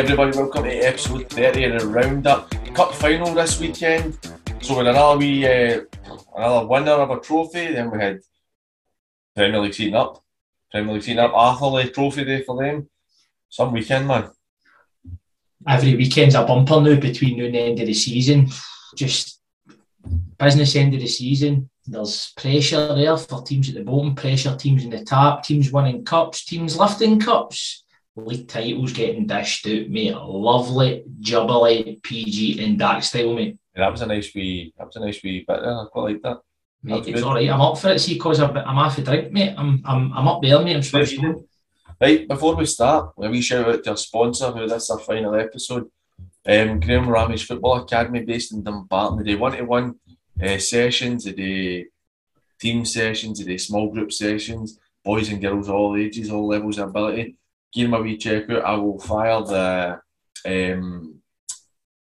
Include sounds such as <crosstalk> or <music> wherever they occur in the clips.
everybody, welcome to episode 30 of the Roundup Cup final this weekend. So with another wee, uh, another winner of a trophy, then we had Premier League seating up. Premier League seating up, Arthurlie Trophy Day for them. Some weekend, man. Every weekend's a bumper now between now and the end of the season. Just business end of the season. There's pressure there for teams at the bottom, pressure teams in the top, teams winning cups, teams lifting cups league titles getting dished out, mate. Lovely, jubbly, PG and dark style, mate. Yeah, that was a nice wee. That was a nice wee bit there. I quite like that. Mate, it's all right. I'm up for it. See, cause I'm, I'm off a drink, mate. I'm, I'm, I'm up there, mate. I'm switched Right, before we start, let me shout out to our sponsor who this is our final episode. Um, Graham Ramage Football Academy based in Dumbarton. They do one to one sessions, they do team sessions, they do small group sessions, boys and girls, all ages, all levels of ability give a wee check out. I will fire the um,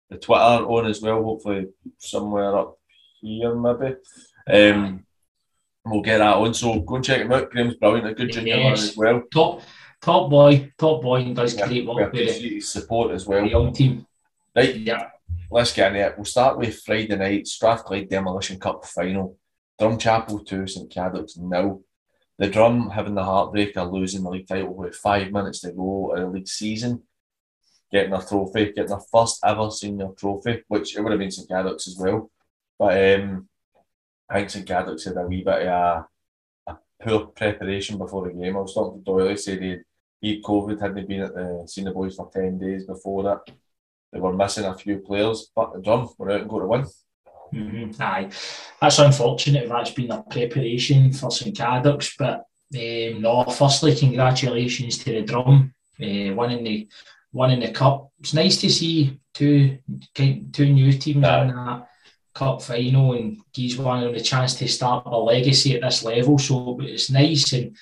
the Twitter on as well, hopefully somewhere up here maybe. Um, we'll get that on. So go and check him out. Graham's brilliant, a good junior yes. as well. Top top boy, top boy and does yeah, great work with support as well. Young team. Right, yeah. Let's get into it. We'll start with Friday night, Strathclyde Demolition Cup final. Drumchapel 2, St Cadoc's nil. The Drum having the heartbreak, heartbreaker, losing the league title with five minutes to go in the league season, getting a trophy, getting their first ever senior trophy, which it would have been St Cadoc's as well. But um, I think St Cadoc's had a wee bit of a, a, poor preparation before the game. I was talking to Doyle, said he he COVID, hadn't been at the boys for 10 days before that. They were missing a few players, but the Drum were out and go to win. Mm-hmm. Aye, that's unfortunate. That's been a preparation for St Cadoc's, but um, no. Firstly, congratulations to the drum, uh, winning the winning the cup. It's nice to see two two new teams yeah. in that cup final and gives one the chance to start a legacy at this level. So it's nice and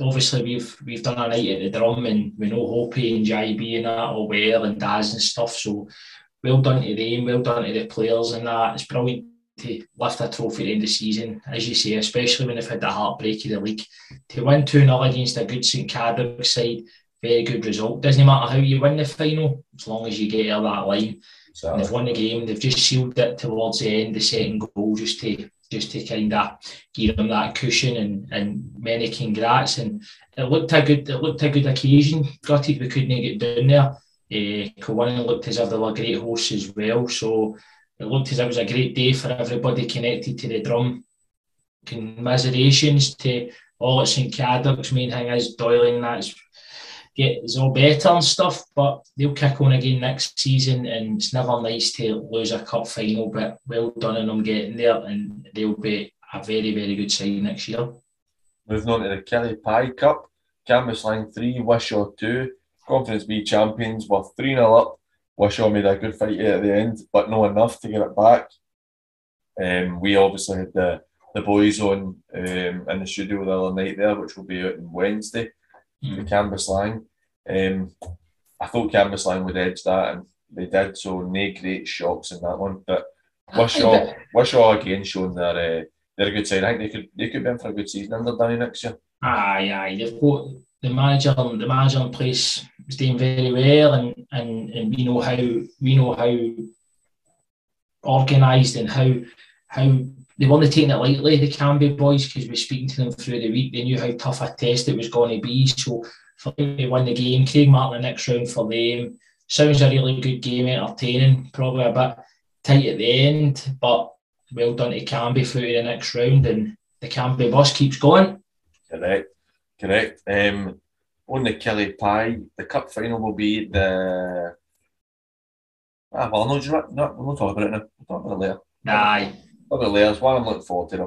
obviously we've we've done a night at the drum and we know Hopi and JB and that all well and Daz and stuff. So well done to them, well done to the players and that. It's brilliant to lift a trophy at the end of the season, as you say, especially when they've had the heartbreak of the league. To win 2 0 against a good St Cadoc side, very good result. Doesn't matter how you win the final, as long as you get out that line. So, they've won the game, they've just sealed it towards the end, the second goal, just to just to kind of give them that cushion and, and many congrats. And it looked a good it looked a good occasion. Gutted we couldn't get down there. Uh, looked as if they were great hosts as well. So it looked as if it was a great day for everybody connected to the drum. Commiserations to all at St Cadoc's. Main thing is Doyle that's get it's all better and stuff, but they'll kick on again next season and it's never nice to lose a cup final, but well done in them getting there and they'll be a very, very good side next year. Moving on to the Killie Pie Cup, Cambuslang 3, Wishaw 2. Conference B champions were 3 0 up. Wishaw made a good fight at the end, but not enough to get it back. Um, we obviously had the, the boys on um, in the studio the other night there, which will be out on Wednesday, mm. the Cambuslang. Um, I thought Cambuslang would edge that, and they did, so no great shocks in that one. But Wishaw, Wishaw again showing their, uh, they're a good side. I think they could they could be in for a good season under Danny next year. Aye, aye. They've got the manager the manager in place is doing very well and, and, and we know how we know how organised and how how they weren't taking it lightly, the Canby boys, because we're speaking to them through the week. They knew how tough a test it was going to be. So for them the game, Craigmark the next round for them. Sounds a really good game, entertaining, probably a bit tight at the end, but well done to Canby through the next round and the Canby bus keeps going. Correct. Correct. Um, on the Killie Pie, the cup final will be the. Ah, well, no, you no, we'll not talk about it now. We'll talk about it later. Aye. Talk about it later. It's one I'm looking forward to.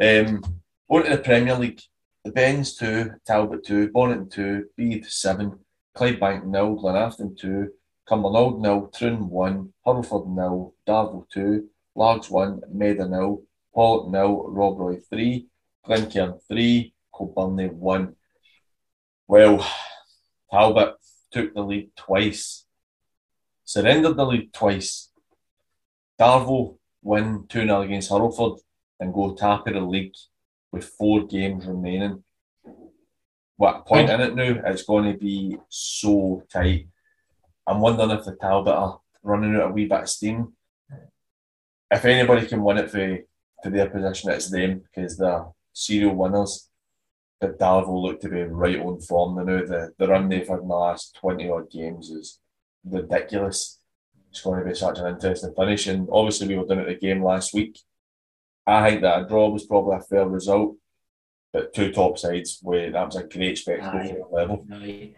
Um, on to the Premier League. The Bens 2, Talbot 2, Bonnyton 2, Beith 7, Clydebank 0, Glenafton 2, Cumbernauld 0, Troon 1, Hurlford 0, Darvel 2, Largs 1, Maida 0, Pollok 0, Rob 3, Glencairn 3, Kilbirnie won. Well, Talbot took the lead twice, surrendered the lead twice. Darvel win 2 0 against Hurlford and go top of the league with four games remaining. What point in it now? It's going to be so tight. I'm wondering if the Talbot are running out a wee bit of steam. If anybody can win it for, for their position, it's them because they're serial winners. But Darvel look to be right on form now. The, the run they've had in the last 20 odd games is ridiculous. It's going to be such an interesting finish. And obviously, we were done at the game last week. I think that a draw was probably a fair result. But two top sides, where that was a great spectacle level. Aye.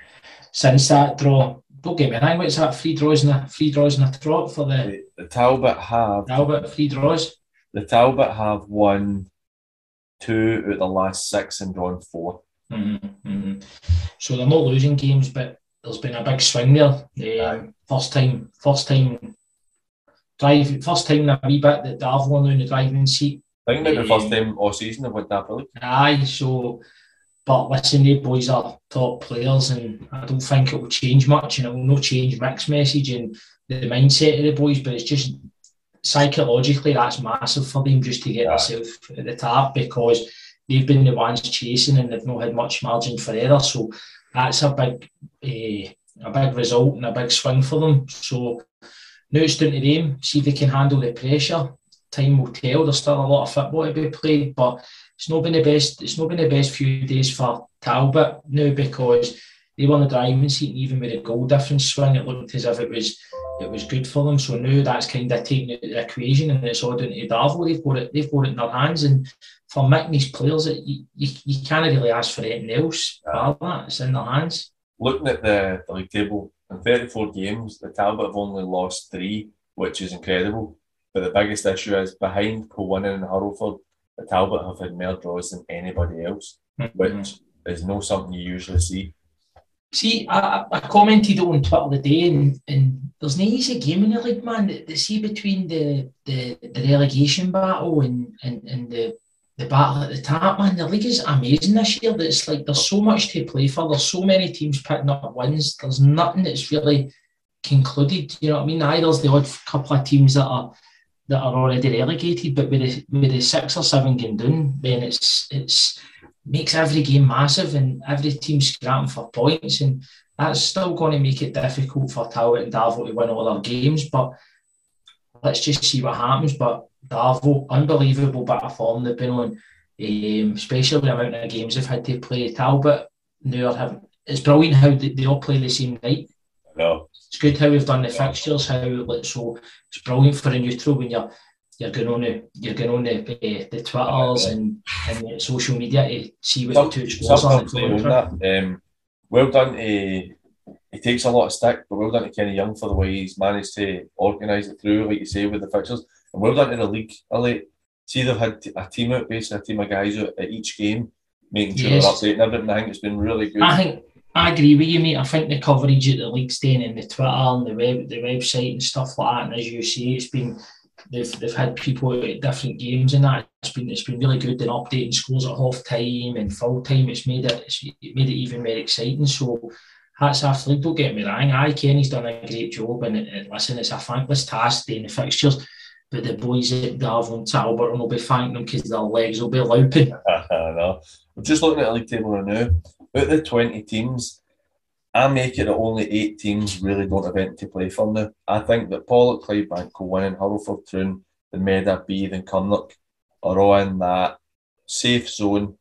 Since that draw, don't get me wrong, what's that? Three draws in a three draws and a trot for the, the, the Talbot have Talbot three draws. The Talbot have won two out of the last six and drawn 4 mm-hmm, mm-hmm. So they're not losing games, but there's been a big swing there. Um, first time, first time drive, first time in a wee bit that they've won in the driving seat. I think um, the first time all season they've won that really. Aye, so but listen, the boys are top players, and I don't think it will change much, and it will not change mixed message and the mindset of the boys. But it's just psychologically that's massive for them just to get yeah. themselves at the top because they've been the ones chasing and they've not had much margin for error. So that's a big, uh, a big result and a big swing for them. So now it's down to them. See if they can handle the pressure. Time will tell. There's still a lot of football to be played, but it's not been the best. It's not been the best few days for Talbot now because they won the driving seat, and even with a goal difference swing, it looked as if it was it was good for them. So now that's kind of taken out the equation, and it's all down to Darvel. They've got it. They've got it in their hands, and for these players, it, you, you, you can't really ask for anything else. Yeah. That it's in their hands. Looking at the, the league table, in 34 games, the Talbot have only lost three, which is incredible. But the biggest issue is behind Kilwinning and Hurlford, the Talbot have had more draws than anybody else, mm-hmm. which is no something you usually see. See, I, I commented on Twitter the day, and, and there's no easy game in the league, man. The, the see between the, the, the relegation battle and, and, and the the battle at the top, man. The league is amazing this year. It's like there's so much to play for. There's so many teams picking up wins. There's nothing that's really concluded. You know what I mean? Either there's the odd couple of teams that are that are already relegated, but with the, with the six or seven going down, then it's it's makes every game massive and every team scrapping for points, and that's still going to make it difficult for Talbot and Darvel to win all their games. But let's just see what happens. But Darvel, unbelievable bit of form they've been on, um, especially the amount of games they've had to play. Talbot, now have it's brilliant how they, they all play the same night. No it's good how we've done the fixtures. How like so, it's brilliant for a neutral when you're you're going on the you're going on the uh, the twitters and and social media to see what Some, the two scores are. Um, well done. Uh, he takes a lot of stick, but well done to Kenny Young for the way he's managed to organise it through, like you say, with the fixtures. And well done to the league. Elliot. See, they've had a team out, basically a team of guys out at each game, making sure yes. they're updating everything. I think it's been really good. I think I agree with you, mate. I think the coverage at the league staying in the Twitter and the web, the website and stuff like that, and as you say, it's been they've they've had people at different games and that. It's been it's been really good in updating scores at half time and full time. It's made it it's made it even more exciting. So hats off league. Don't get me wrong. I Kenny's done a great job, and, and listen, it's a thankless task doing the fixtures. But the boys at Darvel and Talbot will be thanking them because their legs will be looping. <laughs> know. I'm just looking at the league table now out the 20 teams, I make it that only eight teams really don't have anything to play for now. I think that Pollok, Clydebank, Kilwinning Hurlford, Troon, the Meda, Beith, and Cumnock are all in that safe zone.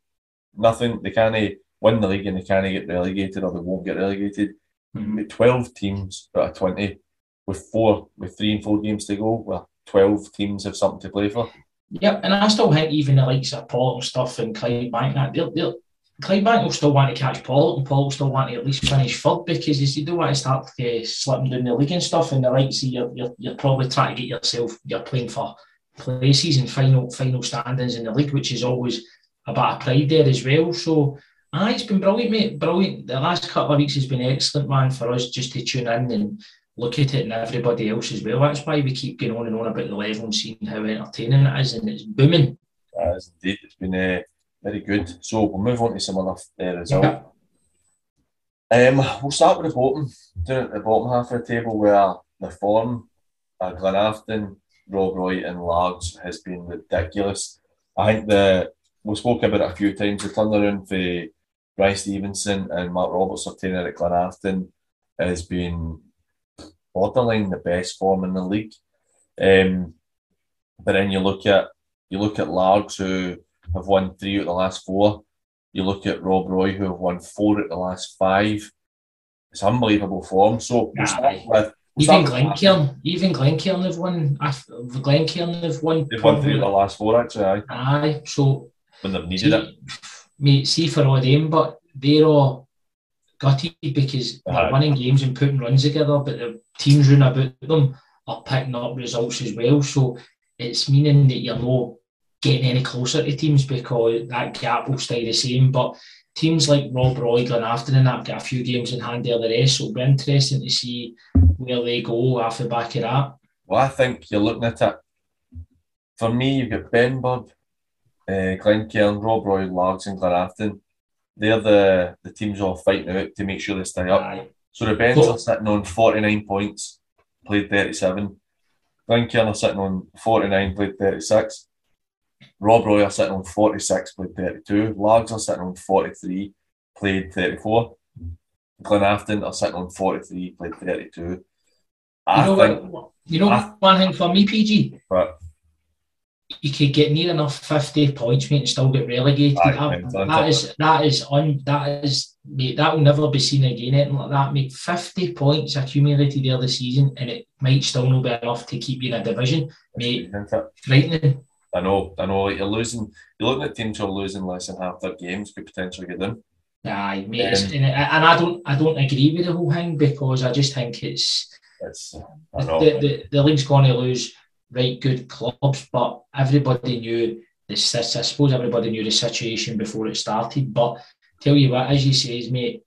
Nothing, they can't win the league and they can't get relegated or they won't get relegated. Mm-hmm. 12 teams out of 20, with four, with three and four games to go, well, 12 teams have something to play for. Yep, and I still think even the likes of Pollok stuff and Clydebank, that they're, they're, Clydebank will still want to catch Paul, and Paul will still want to at least finish third because you don't want to start uh, slipping down the league and stuff. And the right, see, you're, you're, you're probably trying to get yourself, you're playing for places and final final standings in the league, which is always a bit of pride there as well. So, ah, it's been brilliant, mate. Brilliant. The last couple of weeks has been excellent, man, for us just to tune in and look at it and everybody else as well. That's why we keep going on and on about the level and seeing how entertaining it is, and it's booming. It is indeed. It's been. Uh very good. So we'll move on to some other uh, result. Um, we'll start with the bottom, down at the bottom half of the table where the form uh, Glenafton, Rob Roy, and Largs has been ridiculous. I think the we spoke about it a few times. The turnaround for Bryce Stevenson and Mark Roberts of obtaining at Glenafton has been borderline the best form in the league. Um, but then you look at you look at Largs who have won three of the last four. You look at Rob Roy who have won four at the last five. It's unbelievable form. So we'll start with even Glencairn, even Glencairn have won. The Glencairn have won. They've won three of the last four actually. Aye. Aye. So when they've needed see, it, mate. See for all them, but they're all gutted because they're winning games and putting runs together, but the teams run about them are picking up results as well. So it's meaning that you're not getting any closer to teams because that gap will stay the same. But teams like Rob Roy, Glenafton, and that got a few games in hand there the rest. So it'll be interesting to see where they go off the back of that. Well, I think you're looking at it. For me, you've got Benburb, uh, Glencairn, Rob Roy, Largs, and Glenafton. They're the, the teams all fighting out to make sure they stay up. Aye. So the Bens are sitting on 49 points, played 37. Glen Glencairn are sitting on 49, played 36. Rob Roy are sitting on 46, played 32. Largs are sitting on 43, played 34. Glen Afton are sitting on 43, played 32. I you know think. What, you know, I, one thing for me, PG. But you could get near enough 50 points, mate, and still get relegated. that, that is that is un that is mate, that will never be seen again. Anything like that, mate. 50 points accumulated there this season, and it might still not be enough to keep you in a division, mate. Frightening. I know, I know. You're losing. You're looking at teams who are losing less than half their games could potentially get them. Aye, mate, um, and, and I don't, I don't agree with the whole thing because I just think it's, it's the, the, the league's going to lose right good clubs, but everybody knew this. I suppose everybody knew the situation before it started. But tell you what, as you say, mate,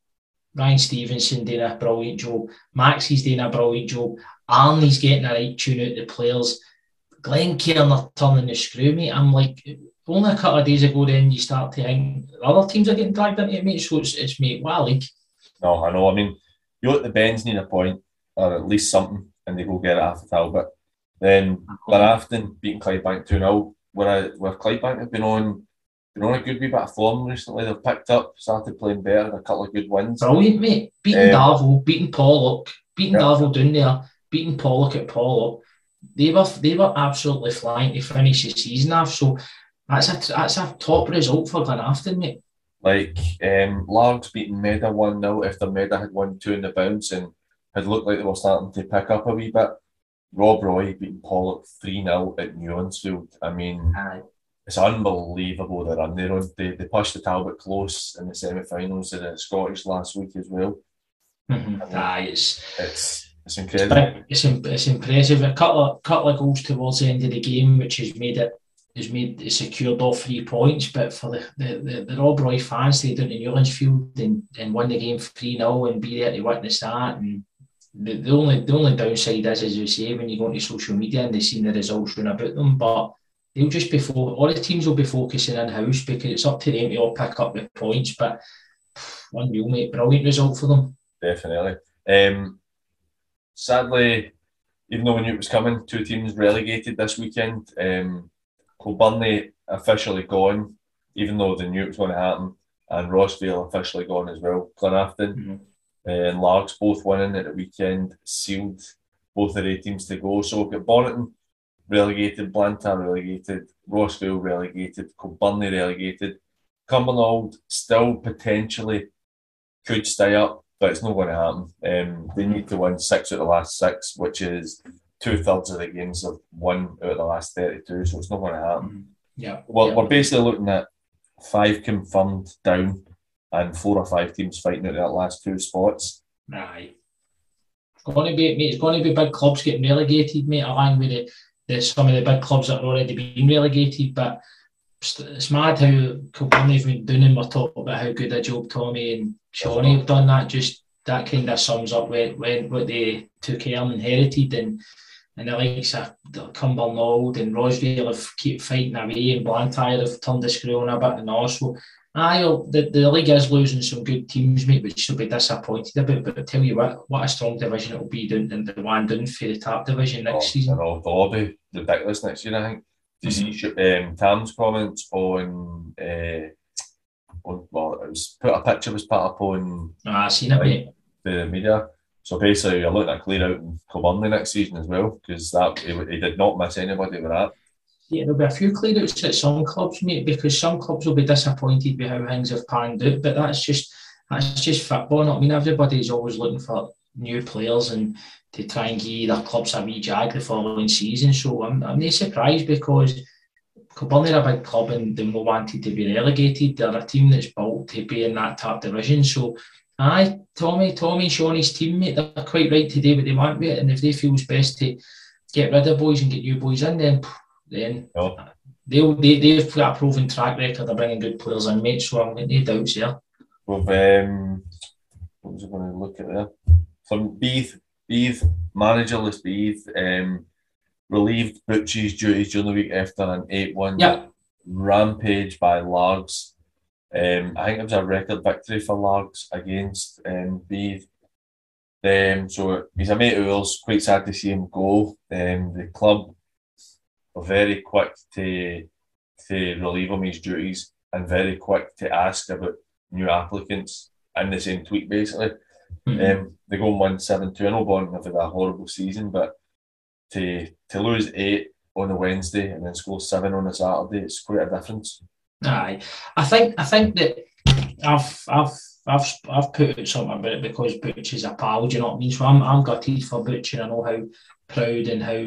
Ryan Stevenson doing a brilliant job. Maxie's doing a brilliant job. Arnie's getting a right tune out the players. Glencairn are turning the screw, mate. I'm like, only a couple of days ago, then you start to think other teams are getting dragged into it, mate. So it's, it's mate, what a league. No, I know. I mean, you look at the Bens need a point or at least something, and they go get it after Talbot. Then Glenafton beating Clydebank 2 0, where, where Clydebank have been on been on a good wee bit of form recently. They've picked up, started playing better, a couple of good wins. Brilliant, mate. Beating um, Darvel, beating Pollok, beating yeah. Darvel down there, beating Pollok at Pollok. They were they were absolutely flying to finish the season off. So that's a that's a top result for Glenafton, mate. Like um, Largs beating Meda 1 0 after Meda had won two in the bounce and had looked like they were starting to pick up a wee bit. Rob Roy beating Pollok 3 0 at Newlandsfield. I mean, Aye. it's unbelievable the run they're on. They, they pushed the Talbot close in the semi finals of the Scottish last week as well. Mm-hmm. Aye, it's, it's, it's incredible. It's, it's impressive. A couple of, couple of goals towards the end of the game, which has made it has made it secured all three points. But for the, the, the, the Rob Roy fans, they down to Newlandsfield and, and won the game 3 0 and be there to witness that. And the, the only the only downside is, as you say, when you go into social media and they see the results run about them, but they'll just be fo- all the teams will be focusing in house because it's up to them to all pick up the points. But <sighs> one real mate, brilliant result for them. Definitely. Um, sadly, even though we knew it was coming, two teams relegated this weekend. Um, officially gone, even though they knew it was going to happen, and Rossvale officially gone as well. Glenafton. Mm-hmm and Largs both winning at the weekend sealed both of their teams to go. So we've got Bonnyton relegated, Blantyre relegated, Rossvale relegated, Kilbirnie relegated. Cumbernauld still potentially could stay up, but it's not going to happen. Um, they need to win six out of the last six, which is two thirds of the games of one out of the last 32, so it's not going to happen. Mm-hmm. Yeah. Well, yeah. we're basically looking at five confirmed down and four or five teams fighting out that last two spots. Aye. It's going to be, mate, it's going to be big clubs getting relegated, mate, along with the, the, some of the big clubs that are already being relegated. But it's mad how Kilbirnie have been doing and we're talking about how good a job Tommy and Shawnee have done that. Just that kind of sums up when, when what they took care and inherited and and the likes of Cumbernauld and Rossvale have keep fighting away and Blantyre have turned the screw on a bit and also Aye, the, the league is losing some good teams, mate, which will be disappointed about. But I tell you what, what a strong division it will be down in the one down for the top division next oh, season. they'll be ridiculous next year, I think. Do you mm-hmm. see um, Tam's comments on, uh, on, well, it was put a picture was put up on oh, I seen it, mate. the media. So basically, you're looking at clear out in Kilbirnie next season as well because that he, he, did not miss anybody with that. Yeah, there'll be a few clear outs at some clubs, mate, because some clubs will be disappointed with how things have panned out. But that's just that's just football. I mean, everybody's always looking for new players and to try and give their clubs a wee jag the following season. So I'm, I'm not surprised because Are a big club and they not wanted to be relegated. They're a team that's built to be in that top division. So aye, Tommy, Tommy, Seany's teammate, they're quite right to do what they want with it. And if they feel it's best to get rid of boys and get new boys in, then then oh. they'll, they, they've got a proven track record of bringing good players in, mate. So I'm no doubts there. Well, um, what was I going to look at there? From Beith, Beith, managerless Beith, um, relieved Butchie's duties during the week after an 8 1 yep. rampage by Largs. Um, I think it was a record victory for Largs against um, Beith. Um, so he's a mate of ours, quite sad to see him go. Um, the club were very quick to, to relieve him his duties and very quick to ask about new applicants in the same tweet, basically. Mm-hmm. Um, they go and win 7 2. I know Bonn have had a horrible season, but to to lose eight on a Wednesday and then score seven on a Saturday, it's quite a difference. Aye, I think I think that I've I've I've I've put something about it because Butch is a pal. Do you know what I mean? So I'm I'm gutted for Butch, and I know how proud and how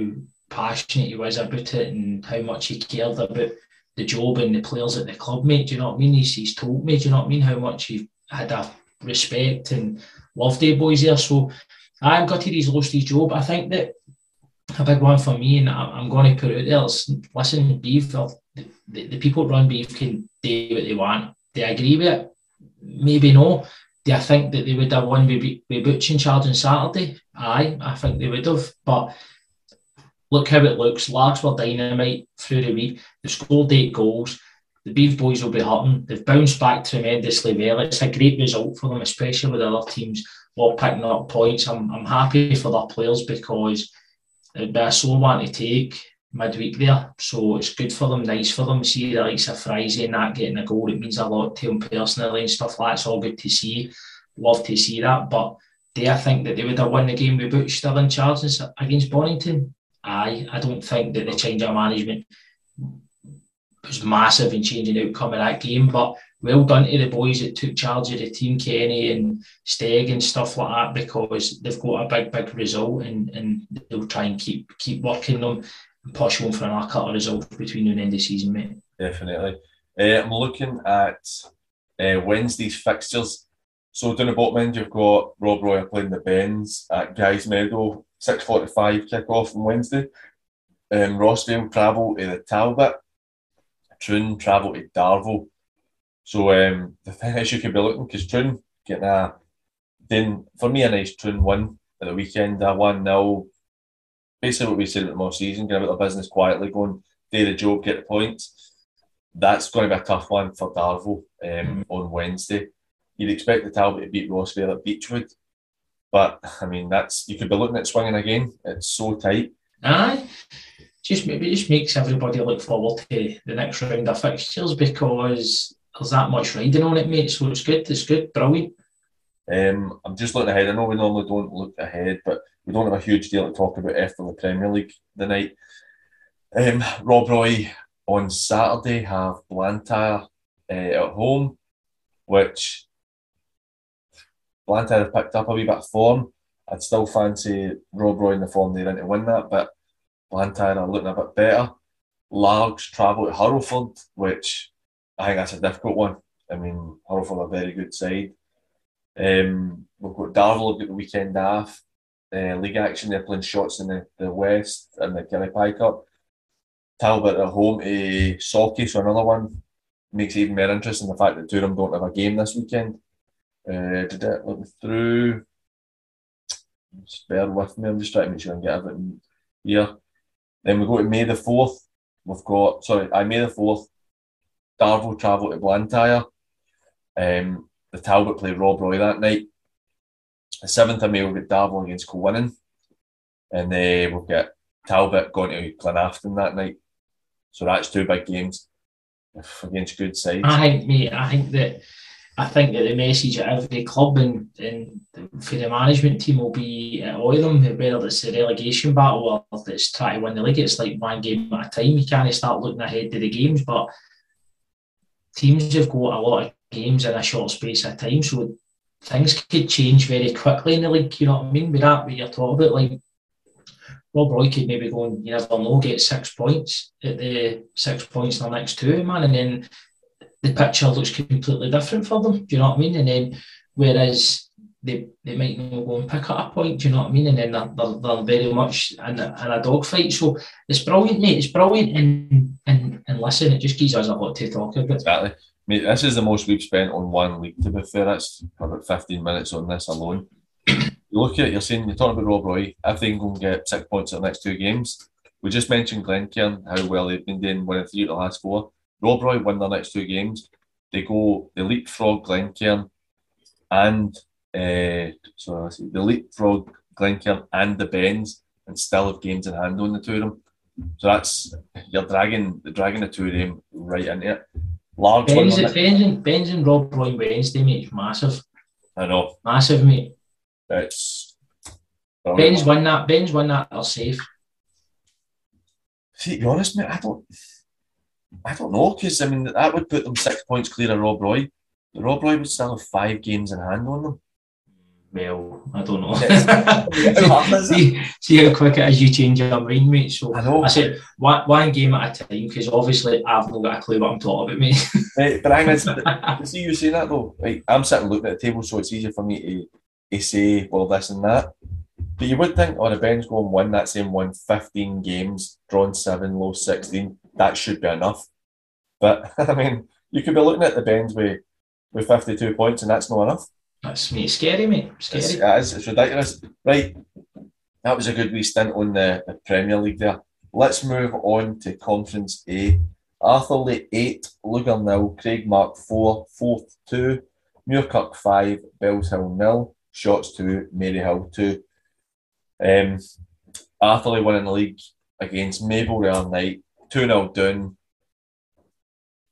passionate he was about it, and how much he cared about the job and the players at the club, mate. Do you know what I mean? He's, he's told me, do you know what I mean? How much he had a respect and loved the boys there. So I'm gutted he's lost his job. I think that a big one for me, and I'm going to put it out there. Is, listen, Beith, the, the, the people run Beith can do what they want. Do I agree with it? Maybe no. Do I think that they would have won with, with Butch charge on Saturday? Aye, I think they would have. But look how it looks. Largs were dynamite through the week. They scored eight goals. The Beith boys will be hurting. They've bounced back tremendously well. It's a great result for them, especially with other teams all picking up points. I'm, I'm happy for their players because Uh, it'd be a sore one to take midweek there. So it's good for them, nice for them. See the likes of Frizy and that getting a goal, it means a lot to them personally and stuff like that. It's all good to see. Love to see that. But do I think that they would have won the game with Butch still in charge against Bonnyton? Aye, I don't think that the change of management was massive in changing the outcome of that game, but well done to the boys that took charge of the team, Kenny and Steg and stuff like that, because they've got a big, big result and, and they'll try and keep keep working them and push on for couple of results between now and end of season, mate. Definitely. Uh, I'm looking at uh, Wednesday's fixtures. So down the bottom end, you've got Rob Roy playing the Bens at Guy's Meadow, 6.45 kick-off on Wednesday. Um, Rossvale travel to the Talbot. Troon travel to Darvel so um, the thing is, you could be looking because Troon getting a then for me a nice Troon win at the weekend, a one 0 Basically, what we said at the most season, get about the business quietly, going do the job, get the points. That's going to be a tough one for Darvel um, mm-hmm. on Wednesday. You'd expect the Talbot to beat Rossvale at Beechwood, but I mean that's you could be looking at swinging again. It's so tight. Aye, just maybe just makes everybody look forward to the next round of fixtures because there's that much riding on it, mate. So it's good. It's good. Brilliant. Um, I'm just looking ahead. I know we normally don't look ahead, but we don't have a huge deal to talk about after the Premier League the night. Um, Rob Roy on Saturday have Blantyre uh, at home, which Blantyre have picked up a wee bit of form. I'd still fancy Rob Roy in the form they're in to win that, but Blantyre are looking a bit better. Largs travel to Hurlford, which I think that's a difficult one. I mean, Hurlford a very good side. Um, we've got Darvel got the weekend off. Uh, league action, they're playing Shotts in the, the West and the Killie Pie Cup. Talbot at home to Sauchie, so another one makes it even more interesting the fact that two of them don't have a game this weekend. Uh, did it look through? Just bear with me, I'm just trying to make sure I can get everything here. Then we go to May the 4th. We've got, sorry, I May the 4th, Darvel travel to Blantyre. Um, the Talbot play Rob Roy that night. The 7th of May, we'll get Darvel against Kilwinning. And then we'll get Talbot going to Glenafton that night. So that's two big games against good sides. I think, mate, I think that I think that the message at every club and, and for the management team will be at all of them, whether it's a relegation battle or it's trying to win the league, it's like one game at a time. You can't start looking ahead to the games, but teams have got a lot of games in a short space of time, so things could change very quickly in the league. You know what I mean? With that, what you're talking about, like Rob Roy could maybe go and you never know, get six points at the six points in the next two, man, and then the picture looks completely different for them. Do you know what I mean? And then whereas they, they might not go and pick up a point, do you know what I mean? And then they're, they're, they're very much in a, in a dogfight. So it's brilliant, mate. It's brilliant. And, and, and listen, it just gives us a lot to talk about. Exactly. Mate, this is the most we've spent on one league, to be fair. That's about 15 minutes on this alone. <coughs> you look at it, you're saying, you're talking about Rob Roy, if they can get six points in the next two games. We just mentioned Glencairn, how well they've been doing, winning three of the last four. Rob Roy win their next two games. They go, they leapfrog Glencairn and, uh, so they leapfrog Glencairn and the Bens and still have games in hand on the two of them. So that's, you're dragging, the dragging the two of them right into it. Large Ben's, one Ben's, and, Ben's and Rob Roy Wednesday, mate, massive. I know. Massive, mate. It's. Ben's won that. Ben's won that. They're safe. See, to be honest, mate, I don't. I don't know because I mean that would put them six points clear of Rob Roy. Rob Roy would still have five games in hand on them. Well, I don't know. see, see how quick it is you change your mind, mate. So I, know. I said one, one game at a time because obviously I've not got a clue what I'm talking about, mate. <laughs> right, but hang on, see you saying that though. Right, I'm sitting looking at the table, so it's easier for me to, to say well this and that. But you would think, oh, the Ben's go and win that same one, 15 games, drawn seven, lost 16. That should be enough. But <laughs> I mean, you could be looking at the Ben's with, with 52 points, and that's not enough. That's me, scary, mate. Scary. It's, it is, ridiculous. Right, that was a good wee stint on the, the Premier League there. Let's move on to Conference A. Arthurlie 8, Lugar nil, Craigmark 4, Forth 2, Muirkirk 5, Bellshill nil, Shotts 2, Maryhill 2. Um, Arthurlie winning the league against Maple the other night, 2 0 down.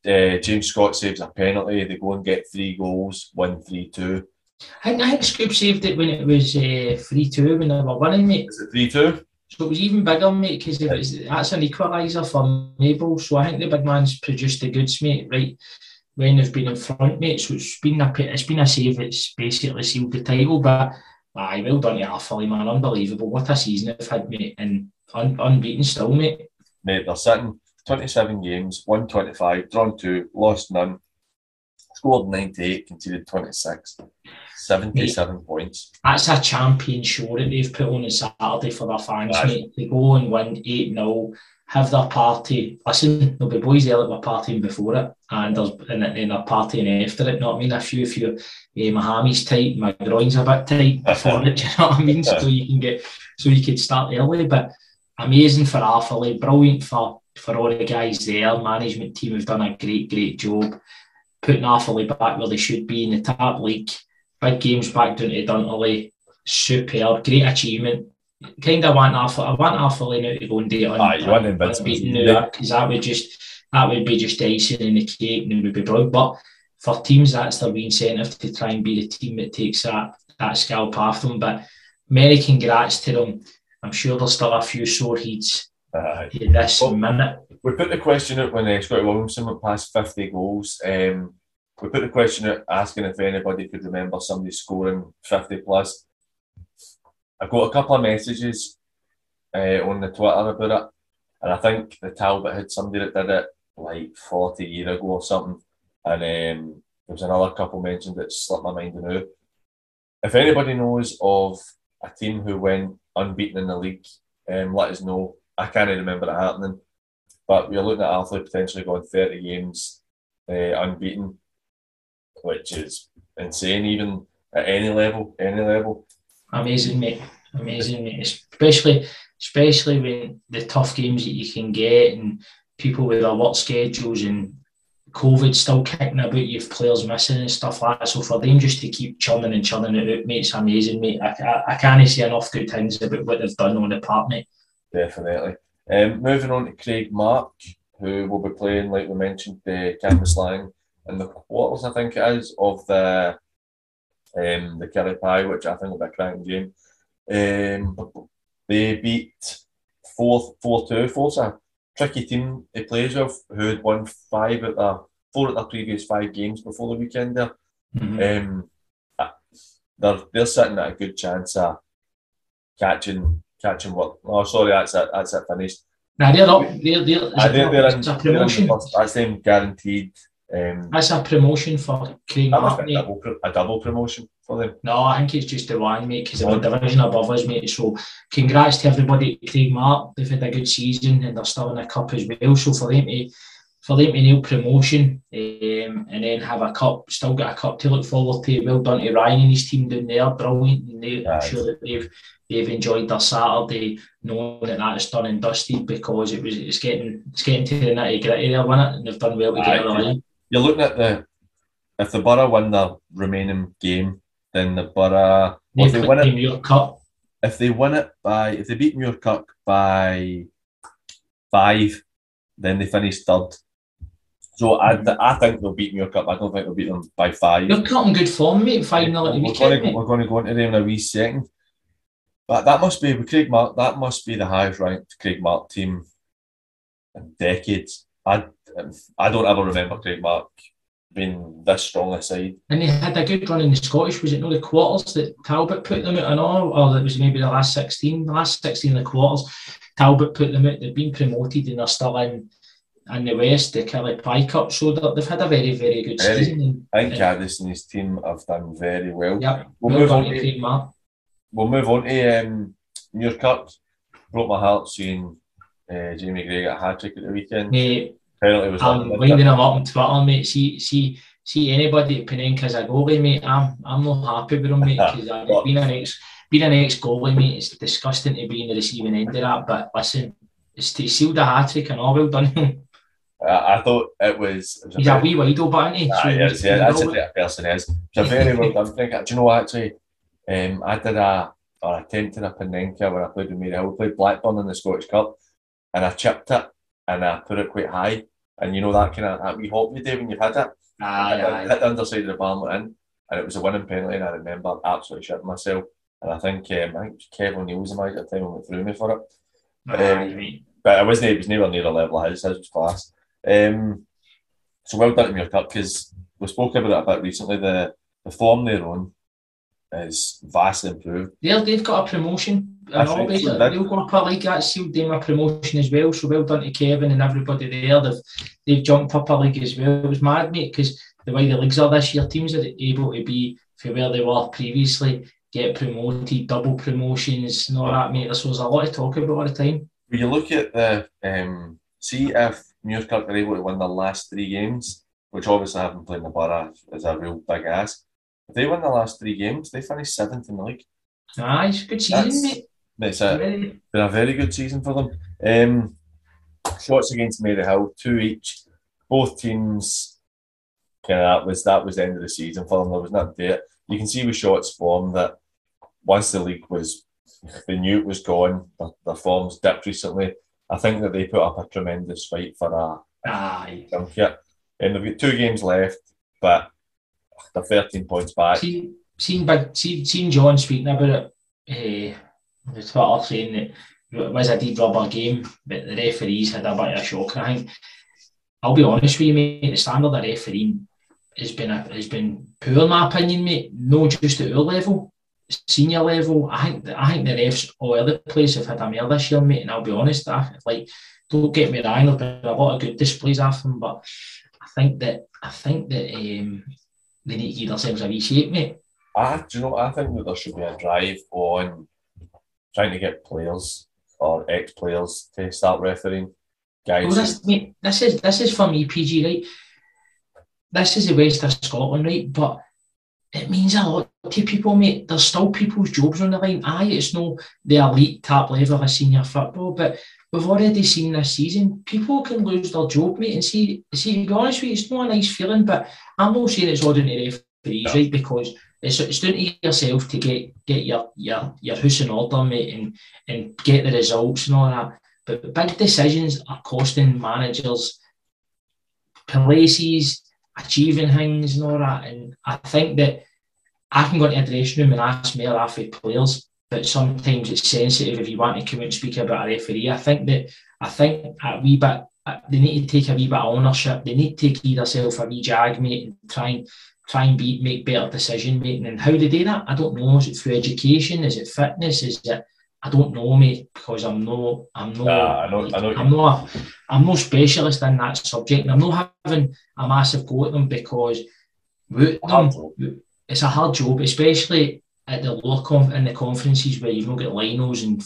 Uh, James Scott saves a penalty. They go and get three goals, 1 3 2. I think, I think Scoop saved it when it was uh, 3 2 when they were winning, mate. Is it 3 2? So it was even bigger, mate, because that's an equaliser for Maple. So I think the big man's produced the goods, mate, right when they've been in front, mate. So it's been a it's been a save. It's basically sealed the title, but Aye, well done to Arthurlie, man. Unbelievable. What a season they've had, mate. And un- unbeaten still, mate. Mate, they're sitting 27 games, 125, drawn two, lost none, scored 98, conceded 26, 77 points. That's a champion show that they've put on on Saturday for their fans, mate. They go and win 8 0 have their party. Listen, there'll be boys there that were partying before it, and there's and, and they're partying after it. You know I mean? A few, few, uh, my hammy's tight, my groin's a bit tight <laughs> before it. You know what I mean? So you can get, so you could start early. But amazing for Arthurlie, brilliant for for all the guys there. Management team have done a great, great job putting Arthurlie back where they should be in the top league. Big games back down to Dunterlie. Superb, great achievement kind of want Arthur, I want Arthurlie now to go and do it on, Aye, you want Invincible. because that would just that would be just icing in the cake and it would be brilliant. But for teams, that's their incentive to try and be the team that takes that that scalp off them. But many congrats to them. I'm sure there's still a few sore heats uh, this well, minute. We put the question out when uh, Scott Williamson went past 50 goals. Um, we put the question out asking if anybody could remember somebody scoring 50 plus. I got a couple of messages uh, on the Twitter about it, and I think the Talbot had somebody that did it like 40 years ago or something, and um, there was another couple mentioned that slipped my mind now. If anybody knows of a team who went unbeaten in the league, um, let us know. I can't remember it happening, but we're looking at Arthur potentially going 30 games uh, unbeaten, which is insane, even at any level, any level amazing, mate. Amazing, mate. Especially, especially when the tough games that you can get and people with their work schedules and COVID still kicking about, you've players missing and stuff like that. So for them just to keep churning and churning it out, mate, it's amazing, mate. I, I, I can't say enough good things about what they've done on the part, mate. Definitely. Um, moving on to Craig Mark, who will be playing, like we mentioned, the uh, Cambuslang in the quarters, I think it is, of the um, the Killie Pie, which I think will be a cracking game. Um, they beat 4 4 2. Forth a tricky team he plays with who had won five at the four at the previous five games before the weekend there. Mm-hmm. Um, uh, they're, they're sitting at a good chance of catching catching what. Oh, sorry, that's it. That's it finished. Now they're up. They're, they're, uh, they're, they're in, a promotion. First, that's them guaranteed. Um, that's a promotion for Craigmark. A double, a double promotion for them. No, I think it's just the one, mate, because they're a division above us, mate. So, congrats to everybody at Craig Mark. They've had a good season and they're still in the cup as well. So, for them to for them to nail promotion um, and then have a cup, still got a cup to look forward to. Well done to Ryan and his team down there, brilliant. And they, I'm sure that they've they've enjoyed their Saturday, knowing that that's done and dusted because it was it's getting it's getting to the nitty gritty there, wasn't it? And they've done well to get line. You're looking at the if the Borough win the remaining game, then the Borough if they win it, Cup. If they win it by if they beat Muirkirk by five, then they finish third so I, mm-hmm. I think they'll beat Muirkirk. I don't think they'll beat them by five. They're in good form, mate. Five 0 we're, going to, we're going to go into them in a wee second. But that must be with Craig Mark. That must be the highest ranked Craig Mark team in decades. I I don't ever remember Craig Mark being this strong a side. And they had a good run in the Scottish. Was it not the quarters that Talbot put them out and all, or it was maybe the last sixteen? The last sixteen of the quarters, Talbot put them out. They've been promoted and they're still in and the West, the Killie Pie Cup, so they've had a very, very good very, season. I think Caddis and his team have done very well. Yeah, We'll, move on, to, we'll move on to um, Muirkirk. Broke my heart seeing uh, Jamie Gray get a hat trick at the weekend. Mate, Penalty was I'm winding him up on Twitter, mate. See, see, see anybody at Panenka's a goalie, mate. I'm, I'm not happy with him, mate. Because uh, <laughs> being an ex, being an ex goalie, mate, it's disgusting to be in the receiving end of that. But listen, it's to seal the hat trick and all well done. I, I thought it was. It was He's a, a wee wide old isn't he? So yes, yeah, that's a great person is. It's a very well done thing. Do you know what, actually? Um, I did a or attempted a Panenka when I played with Maryhill. We played Blackburn in the Scottish Cup, and I chipped it and I put it quite high. And you know that kind of that wee hop you do when you've had it. Aye, I, hit the underside of the bar went in, and it was a winning penalty. And I remember absolutely shitting myself. And I think um, I think Kevin O'Neill was the manager at the time and went through me for it. Um, but I wasn't. It was nowhere near the level his. His was class. Um, so well done to Muirkirk because we spoke about it a bit recently. The the form they're on is vastly improved. they they've got a promotion. And they've got a league that sealed them a promotion as well. So well done to Kevin and everybody there. They've they've jumped up a league as well. It was mad, mate, because the way the leagues are this year, teams are able to be for where they were previously, get promoted, double promotions, and all that, mate. So there's a lot to talk about all the time. When you look at the um, see if Muirkirk are able to win the last three games, which obviously haven't played in the Borough is a real big ask. If they win the last three games, they finish seventh in the league. Ah, it's a good season, That's, mate. It's a, been a very good season for them. Um, Shotts against Maryhill, two each. Both teams, kind of that was that was the end of the season for them. There was nothing there. You can see with Shotts form that once the league was, they knew it was gone. Their, their forms dipped recently. I think that they put up a tremendous fight for a Aye. Yeah. And they've got two games left, but they're 13 points back. Seen, seen, big, seen, seen John speaking about it, uh, the Twitter saying that it was a deep rubber game, but the referees had a bit of a shock. I think, I'll be honest with you, mate, the standard of refereeing has been, a, has been poor, in my opinion, mate. No, just at our level senior level, I think I think the refs all over the place have had a meal this year, mate. And I'll be honest, I, like don't get me wrong, there's been a lot of good displays of them, but I think that I think that um, they need to give themselves a reshape, mate. I do you know I think that there should be a drive on trying to get players or ex players to start refereeing. Guys, well, this, mate, this is this is for me, PG, right? This is the west of Scotland, right? But it means a lot to people, mate. There's still people's jobs on the line. Aye, it's no the elite top level of senior football, but we've already seen this season, people can lose their job, mate. And see, see, to be honest with you, it's not a nice feeling, but I'm not saying it's ordinary referees, no. right? Because it's, it's down to yourself to get get your your your house in order, mate, and and get the results and all that. But big decisions are costing managers places achieving things and er all that. And I think that I can go into a dressing room and ask more off players, but sometimes it's sensitive if you want to come out and speak about a referee. I think that I think a wee bit they need to take a wee bit of ownership. They need to give themselves a wee jag, mate, and try and try and be make better decision making. And how they do that, I don't know. Is it through education? Is it fitness? Is it I don't know, mate, because I'm no, I'm no, uh, I know, I know I'm not, I'm no specialist in that subject. And I'm not having a massive go at them because them, it's a hard job, especially at the lower conf- in the conferences where you've not got linos and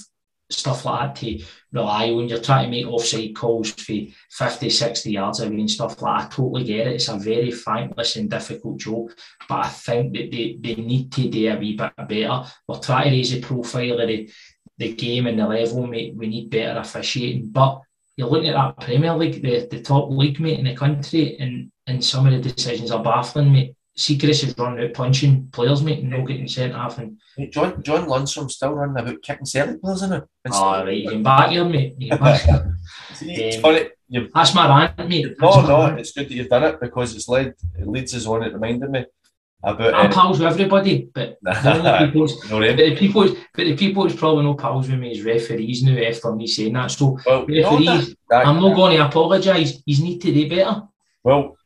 stuff like that to rely on. You're trying to make offside calls for 50, 60 yards away and stuff like that. I totally get it. It's a very thankless and difficult job, but I think that they, they need to do a wee bit better. We're trying to raise the profile of the, the game and the level, mate. We need better officiating. But you're looking at that Premier League, the, the top league, mate, in the country, and, and some of the decisions are baffling, mate. Siegrist is running out punching players, mate, and not getting sent off. And John John Lundstram's still running about kicking Celtic players in it. Oh, right, you can back here, mate. You back <laughs> See, um, funny. You've, that's my rant, mate. That's no, no, rant. it's good that you've done it because it's led it leads us on. It reminded me about. I'm uh, pals with everybody, but <laughs> the people's, no, but the people, but the people who's probably no pals with me is referees now after me saying that. So well, referees, that, that, I'm not going to apologise. He's need to do better. Well,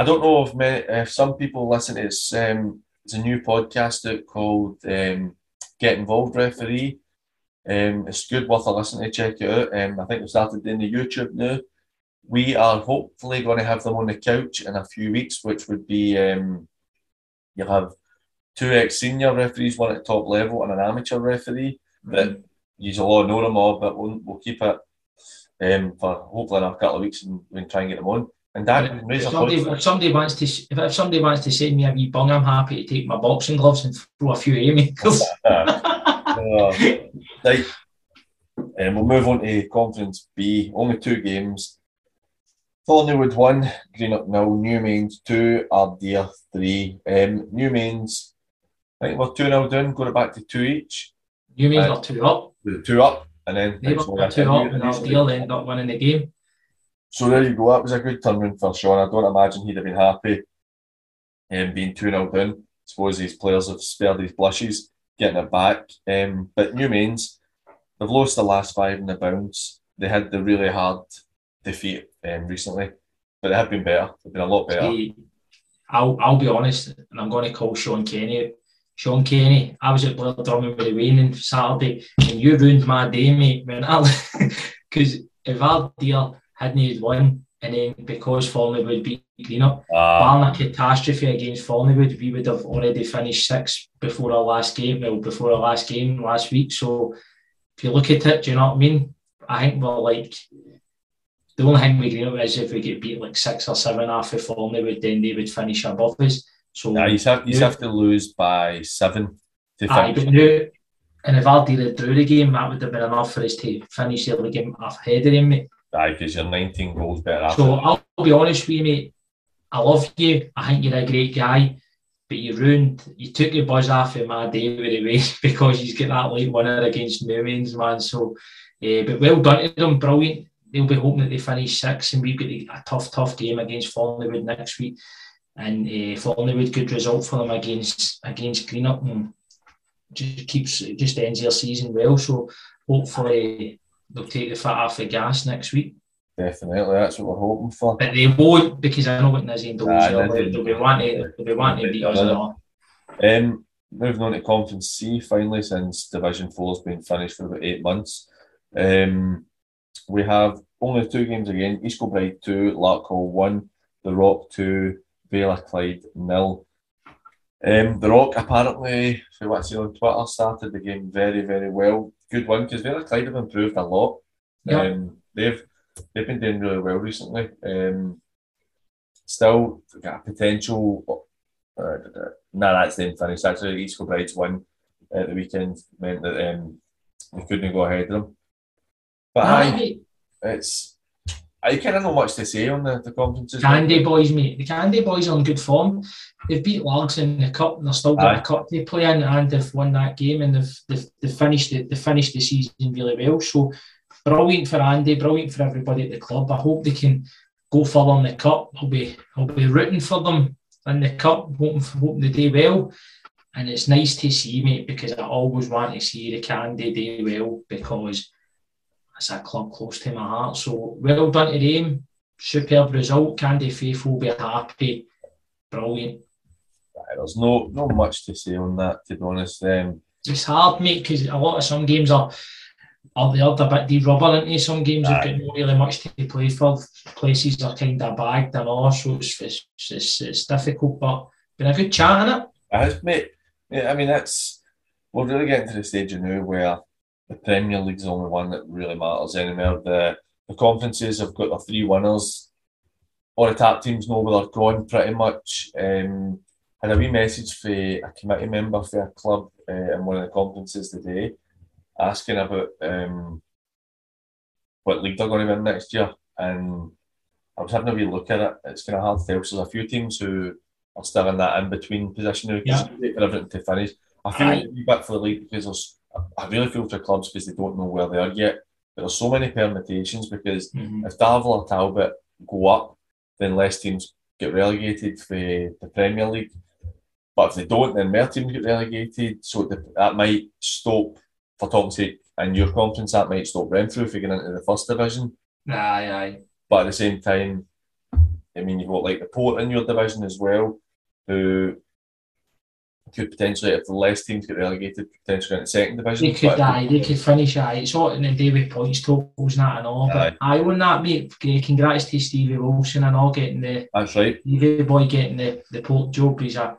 I don't know if, if some people listen to it's, um, it's a new podcast called um, Get Involved Referee. Um, it's good, worth a listen to check it out. Um, I think we started doing the YouTube now. We are hopefully going to have them on the couch in a few weeks, which would be um, you'll have two ex senior referees, one at top level, and an amateur referee. Mm-hmm. But you all know them all, but we'll, we'll keep it um, for hopefully in a couple of weeks and can try and get them on. And that if somebody, if somebody wants to if, if somebody wants to send me a wee bung, I'm happy to take my boxing gloves and throw a few haymakers. <laughs> uh, right. Um, we'll move on to Conference B. Only two games. Thorniewood one, Greenock nil, Newmains two, Ardeer three. Um, Newmains, I think we're two 0 down, going back to two each. Newmains uh, are two up. Two up, and then they were two up, and Ardeer ended up winning the game. So there you go. That was a good turnaround for Sean. I don't imagine he'd have been happy um, being 2 0 down. I suppose these players have spared these blushes getting it back. Um, but Newmains, they've lost the last five in the bounce. They had the really hard defeat um, recently, but they have been better. They've been a lot better. I'll, I'll be honest, and I'm going to call Sean Kenny. Sean Kenny, I was at Blair Drummond with the Wayne Saturday, and you ruined my day, mate. Because <laughs> if our deal hadn't won, and then because Thorniewood beat Greenock, uh, barring a catastrophe against Thorniewood, we would have already finished sixth before our last game, well, before our last game last week. So if you look at it, do you know what I mean? I think we're like, the only thing we Greenock is if we get beat like six or seven after Thorniewood, then they would finish above us. So yeah, you have, you have to lose by seven to finish. Aye, but now, and if Ardeer had drew the game, that would have been enough for us to finish the game ahead of them, Aye, because you're 19 goals better. After. So I'll be honest with you, mate. I love you. I think you're a great guy, but you ruined, you took your buzz off of my day with the way because he's got that late winner against Newmains, man. So, uh, but well done to them, brilliant. They'll be hoping that they finish six, and we've got a tough, tough game against Thorniewood next week. And uh, Thorniewood, good result for them against against Greenock, and just keeps just ends their season well. So hopefully they'll take the foot off the gas next week. Definitely, that's what we're hoping for. But they won't because I know what Nizzy and Dole's nah, they'll, be wanting they'll be wanting to beat us Um, moving on to Conference C, finally, since Division Four has been finished for about eight months, um, we have only two games again: East Kilbride two, Larkhall one, The Rock two, Vale Clyde nil. Um, the Rock apparently, for what I see on Twitter, started the game very, very well good one because Vale Clyde have improved a lot. Yeah. Um, they've they've been doing really well recently. Um, still got a potential. Uh, no, that's them finished. Actually, East Kilbride's win at the weekend meant that um, we couldn't go ahead of them. But I, it's I kind of know much to say on the, the conferences. Candy boys, mate. The Candy boys are in good form. They've beat Largs in the cup and they're still got a cup to play in and they've won that game and they've, they've, they've finished the, they finished the season really well. So brilliant for Andy, brilliant for everybody at the club. I hope they can go further in the cup. I'll be I'll be rooting for them in the cup, hoping, hoping they do well. And it's nice to see, mate, because I always want to see the Candy do well because it's a club close to my heart. So well done to them. Superb result. Candy Faithful will be happy. Brilliant. There's no no much to say on that, to be honest. Um, it's hard, mate, because a lot of some games are are the other bit de rubber into some games have got no really much to play for. Places are kind of bagged and all, so it's, it's, it's, it's difficult, but been a good chat in it. It has, mate. Yeah, I mean, that's we're really getting to the stage now where the Premier League's the only one that really matters anymore. The the conferences have got the three winners. All the top teams know where they're going pretty much. Um, had a wee message for a committee member for a club uh, in one of the conferences today, asking about um, what league they're going to win next year. And I was having a wee look at it. It's kind of hard to tell. So there's a few teams who are still in that in between position who yeah. for everything to finish. I feel a bit for the league because there's, I really feel for clubs because they don't know where they are yet. There are so many permutations because mm-hmm. if Darvel or Talbot go up, then less teams get relegated for the Premier League. But if they don't, then more teams get relegated. So that might stop, for talking sake, in your conference, that might stop Renfrew if you get into the first division. Aye, aye. But at the same time, I mean, you've got like the Port in your division as well, who could potentially, if the less teams get relegated, potentially in the second division. They could, aye, they could finish, aye. It's all in the day with points totals and that and all. But aye, I wouldn't that, mate. Eh, congrats to Stevie Wilson and all getting the. That's right. Stevie boy getting the, the Port job. He's a,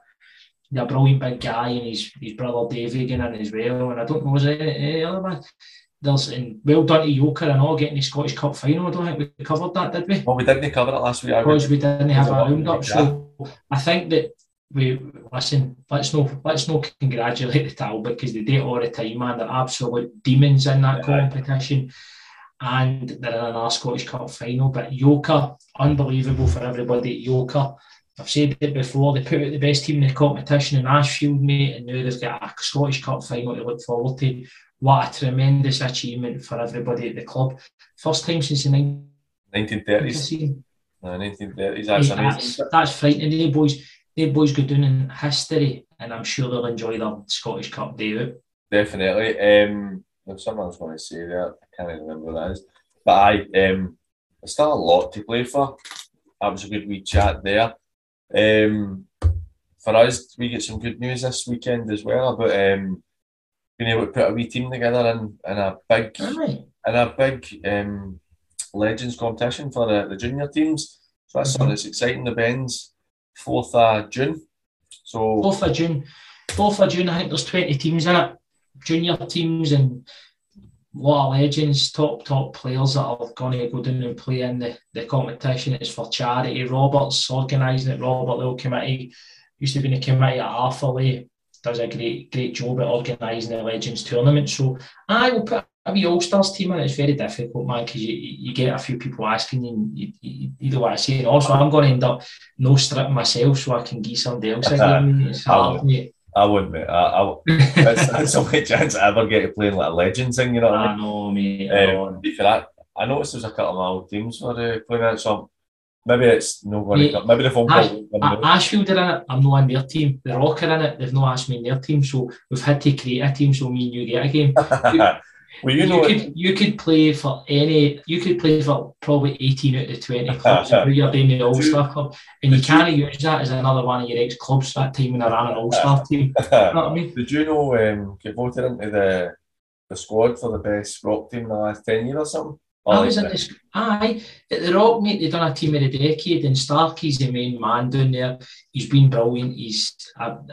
he's a brilliant big guy and his, his brother Davey getting in as well. And I don't know, was there any, any other man? there's and well done to Yoker and all getting the Scottish Cup final. I don't think we covered that, did we? Well, we didn't cover it last week because we didn't have a roundup. So I think that we listen. Let's no let's no congratulate the Talbot because they do it all the time, man. They're absolute demons in that yeah. competition. And they're in our Scottish Cup final. But Yoker, unbelievable for everybody at Yoker. I've said it before, they put out the best team in the competition in Ashfield, mate, and now they've got a Scottish Cup final to look forward to what a tremendous achievement for everybody at the club. First time since the 1930s. No, 1930s. That's, that's, that's frightening. They boys, they boys go down in history, and I'm sure they'll enjoy their Scottish Cup day out. Definitely. Um, there's something I was going to say that, I can't remember what that is. But I, um, there's still a lot to play for. That was a good wee chat there. Um, for us, we get some good news this weekend as well about um, being able to put a wee team together in, in a big in a big um, legends competition for the, the junior teams. So that's mm-hmm. something that's exciting. The Ben's fourth of June. So fourth of June. Fourth of June, I think there's twenty teams in it. Junior teams and a lot of legends, top top players that are going to go down and play in the, the competition. It's for charity. Robert's organising it. Robert Little Committee used to be in the committee at Arthurlie does a great great job at organising the Legends tournament. So I will put a wee All Stars team in. It's very difficult, man, because you, you get a few people asking you, you, you, you don't want to say it. Also, I'm going to end up no stripping myself so I can give somebody else a <laughs> game. It's hard, mate. I wouldn't, mate. I, I, it's, so much chance I ever get to play in like a legend thing, you know what I mean? I know, mate. Um, for that, I noticed there's a couple of my old teams for uh, playing that, so Maybe it's no going to Maybe the phone call. Ash, Ashfield are in it. I'm not in their team. The Rock are in it. They've not asked me in their team. So we've had to create a team so me and you get a game. <laughs> well, you, you know could you could play for any. You could play for probably 18 out of 20 <laughs> clubs who you're doing the All Star Club, and you can't use that as another one of your ex clubs that time when I ran an All Star <laughs> team. you know what I mean? Did you know um, get voted into the the squad for the best rock team in the last 10 years or something? I was in this. Aye, at the Rock, mate, they've done a team of the decade, and Starkey's the main man down there. He's been brilliant. He's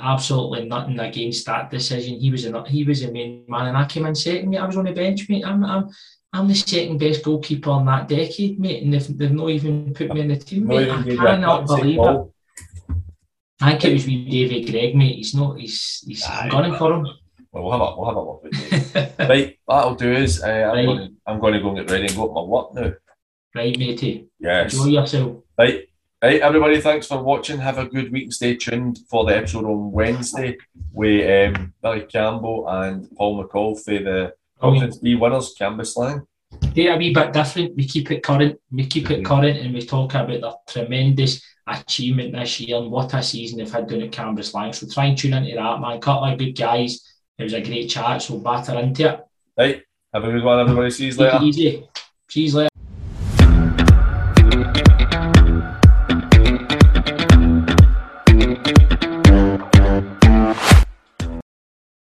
absolutely nothing against that decision. He was a he was the main man, and I came in second. Mate, I was on the bench, mate. I'm I'm I'm the second best goalkeeper in that decade, mate, and they've, they've not even put me in the team, mate. I cannot believe it. I think it was with David Gregg, mate. He's not. He's he's Aye, gunning for him. Well, we'll have a we'll have a look with you. <laughs> right, that'll do is uh, I'm right. going to I'm going to go and get ready and go up my work now. Right, matey. Yes. Enjoy yourself. Right. Right, everybody, thanks for watching. Have a good week. Stay tuned for the episode on Wednesday with um, Billy Campbell and Paul McCall for the Conference B winners, Cambuslang. they're a wee bit different. We keep it current. We keep it current, and we talk about the tremendous achievement this year and what a season they've had down at Cambuslang. So try and tune into that, man. Couple of good guys. It was a great chat, so batter into it. Right. Have a good one, everybody. See you later. easy. See you later.